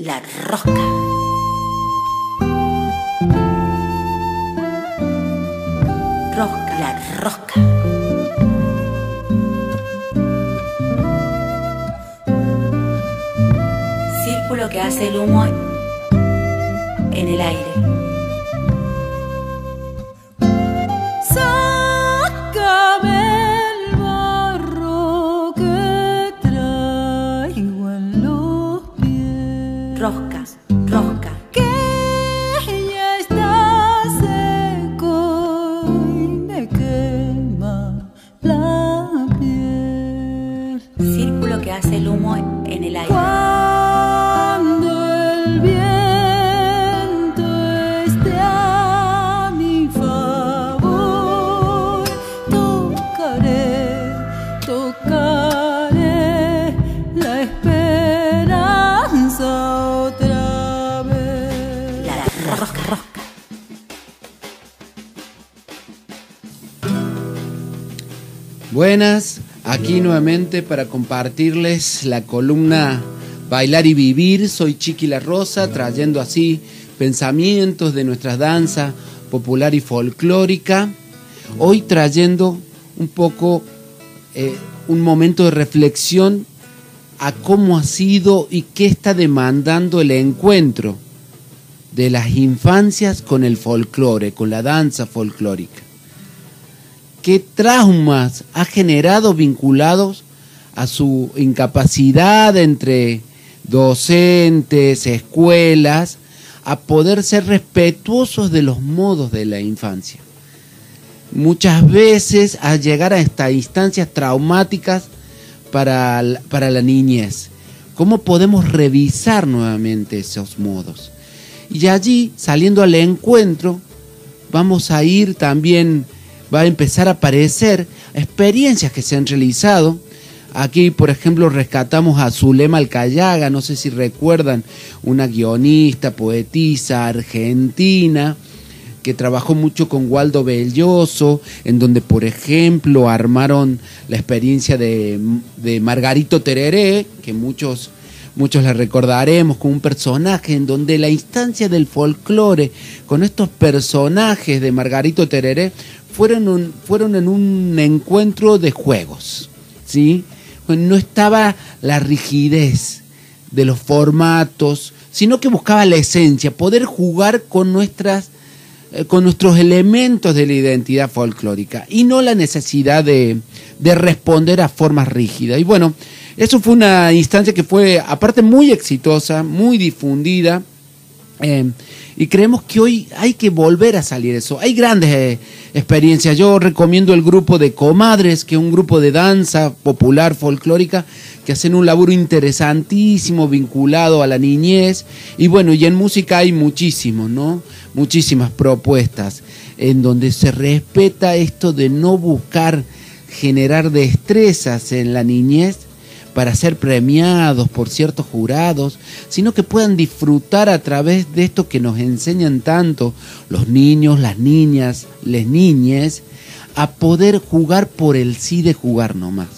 La rosca. Rosca, la rosca. Círculo que hace el humo en el aire. Rosca, rosca. Que ya está seco y me quema la piel. Círculo que hace el humo en el aire. Buenas, aquí nuevamente para compartirles la columna Bailar y Vivir. Soy Chiqui La Rosa, trayendo así pensamientos de nuestra danza popular y folclórica. Hoy trayendo un poco eh, un momento de reflexión a cómo ha sido y qué está demandando el encuentro de las infancias con el folclore, con la danza folclórica qué traumas ha generado vinculados a su incapacidad entre docentes, escuelas, a poder ser respetuosos de los modos de la infancia. Muchas veces a llegar a estas instancias traumáticas para, para la niñez. ¿Cómo podemos revisar nuevamente esos modos? Y allí, saliendo al encuentro, vamos a ir también, va a empezar a aparecer experiencias que se han realizado. Aquí, por ejemplo, rescatamos a Zulema Alcayaga, no sé si recuerdan, una guionista, poetisa argentina, que trabajó mucho con Waldo Belloso, en donde, por ejemplo, armaron la experiencia de, Margarito Tereré, que muchos, muchos la recordaremos como un personaje, en donde la instancia del folclore, con estos personajes de Margarito Tereré, fueron, un- fueron en un encuentro de juegos, ¿sí? No estaba la rigidez de los formatos, sino que buscaba la esencia, poder jugar con nuestras eh, con nuestros elementos de la identidad folclórica y no la necesidad de, de responder a formas rígidas. Y bueno, eso fue una instancia que fue aparte muy exitosa, muy difundida. eh, y creemos que hoy hay que volver a salir eso. Hay grandes eh, experiencias. Yo recomiendo el grupo de Comadres, que es un grupo de danza popular folclórica que hacen un laburo interesantísimo vinculado a la niñez. Y bueno, y en música hay muchísimos, ¿no? Muchísimas propuestas en donde se respeta esto de no buscar generar destrezas en la niñez para ser premiados por ciertos jurados, sino que puedan disfrutar a través de esto que nos enseñan tanto los niños, las niñas, les niñes, a poder jugar por el sí de jugar nomás.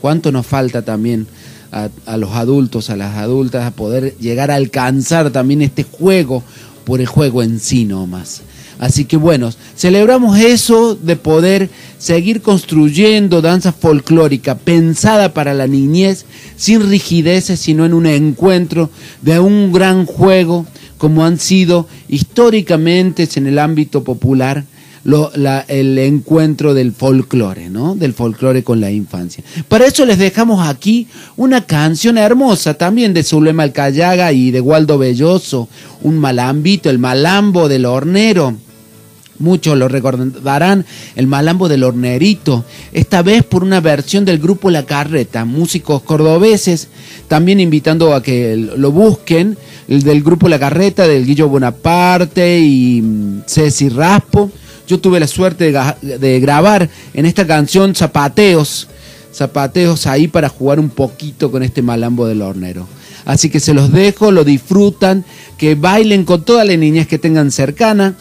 ¿Cuánto nos falta también a, a los adultos, a las adultas, a poder llegar a alcanzar también este juego por el juego en sí nomás? Así que bueno, celebramos eso de poder seguir construyendo danza folclórica pensada para la niñez, sin rigideces, sino en un encuentro de un gran juego, como han sido históricamente en el ámbito popular el encuentro del folclore, ¿no? Del folclore con la infancia. Para eso les dejamos aquí una canción hermosa también de Zulema Alcayaga y de Waldo Belloso, un malambito, el malambo del hornero. Muchos lo recordarán, el Malambo del Hornerito, esta vez por una versión del grupo La Carreta, músicos cordobeses, también invitando a que lo busquen, el del grupo La Carreta, del Guillo Bonaparte y mm, Ceci Raspo. Yo tuve la suerte de, grabar en esta canción zapateos, zapateos ahí para jugar un poquito con este Malambo del Hornero. Así que se los dejo, lo disfrutan, que bailen con toda la niñez que tengan cercana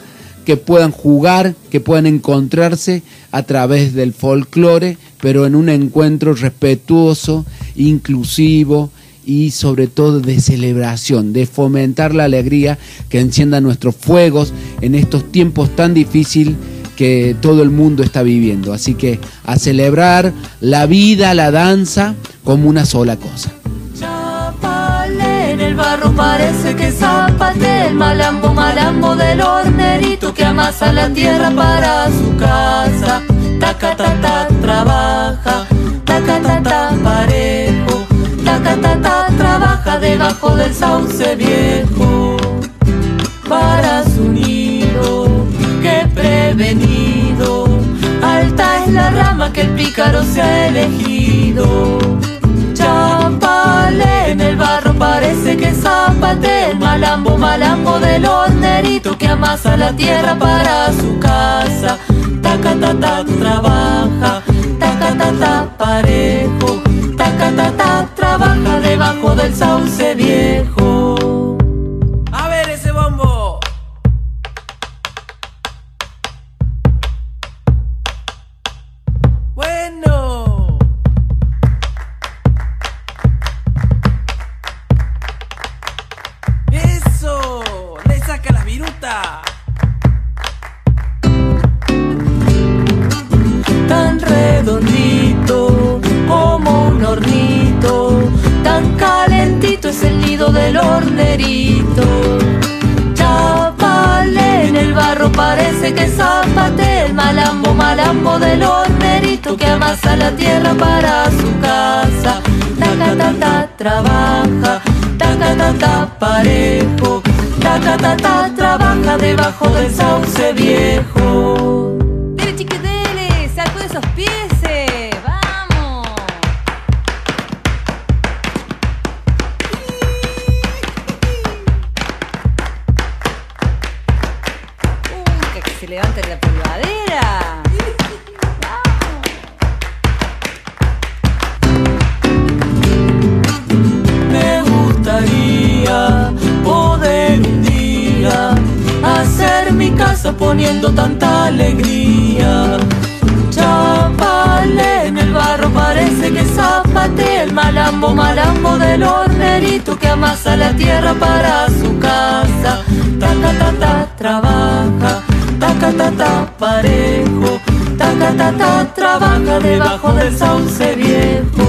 que puedan jugar, que puedan encontrarse a través del folclore, pero en un encuentro respetuoso, inclusivo y sobre todo de celebración, de fomentar la alegría que encienda nuestros fuegos en estos tiempos tan difíciles que todo el mundo está viviendo. Así que a celebrar la vida, la danza como una sola cosa. En el barro parece que malambo, malambo que amasa la tierra para su casa. Taca, ta, ta, trabaja, taca, ta, ta, parejo, taca, ta, ta, trabaja debajo del sauce viejo para su nido que prevenido. Alta es la rama que el pícaro se ha elegido. Parece que zapate el malambo, malambo del hornerito que amasa la tierra para su casa. Taca, ta, ta, trabaja, taca, ta, ta, parejo, taca, ta, ta, trabaja debajo del sauce virutas. tan redondito como un hornito, tan calentito es el nido del hornerito. Chapale en el barro parece que zapate el malambo, malambo del hornerito que amasa la tierra para su casa. Taca, ta, ta, trabaja, taca, ta, ta, parejo, taca, ta, ta, trabaja debajo del sauce viejo. Dele, chique, dele, saco de esos pieses. Vamos. Uy, que se levante la polvadera. Poniendo tanta alegría. Chapale en el barro parece que zapate el malambo, malambo del hornerito que amasa la tierra para su casa. Taca, ta, ta, trabaja, taca, ta, ta, parejo, taca, ta, ta, trabaja debajo del sauce viejo.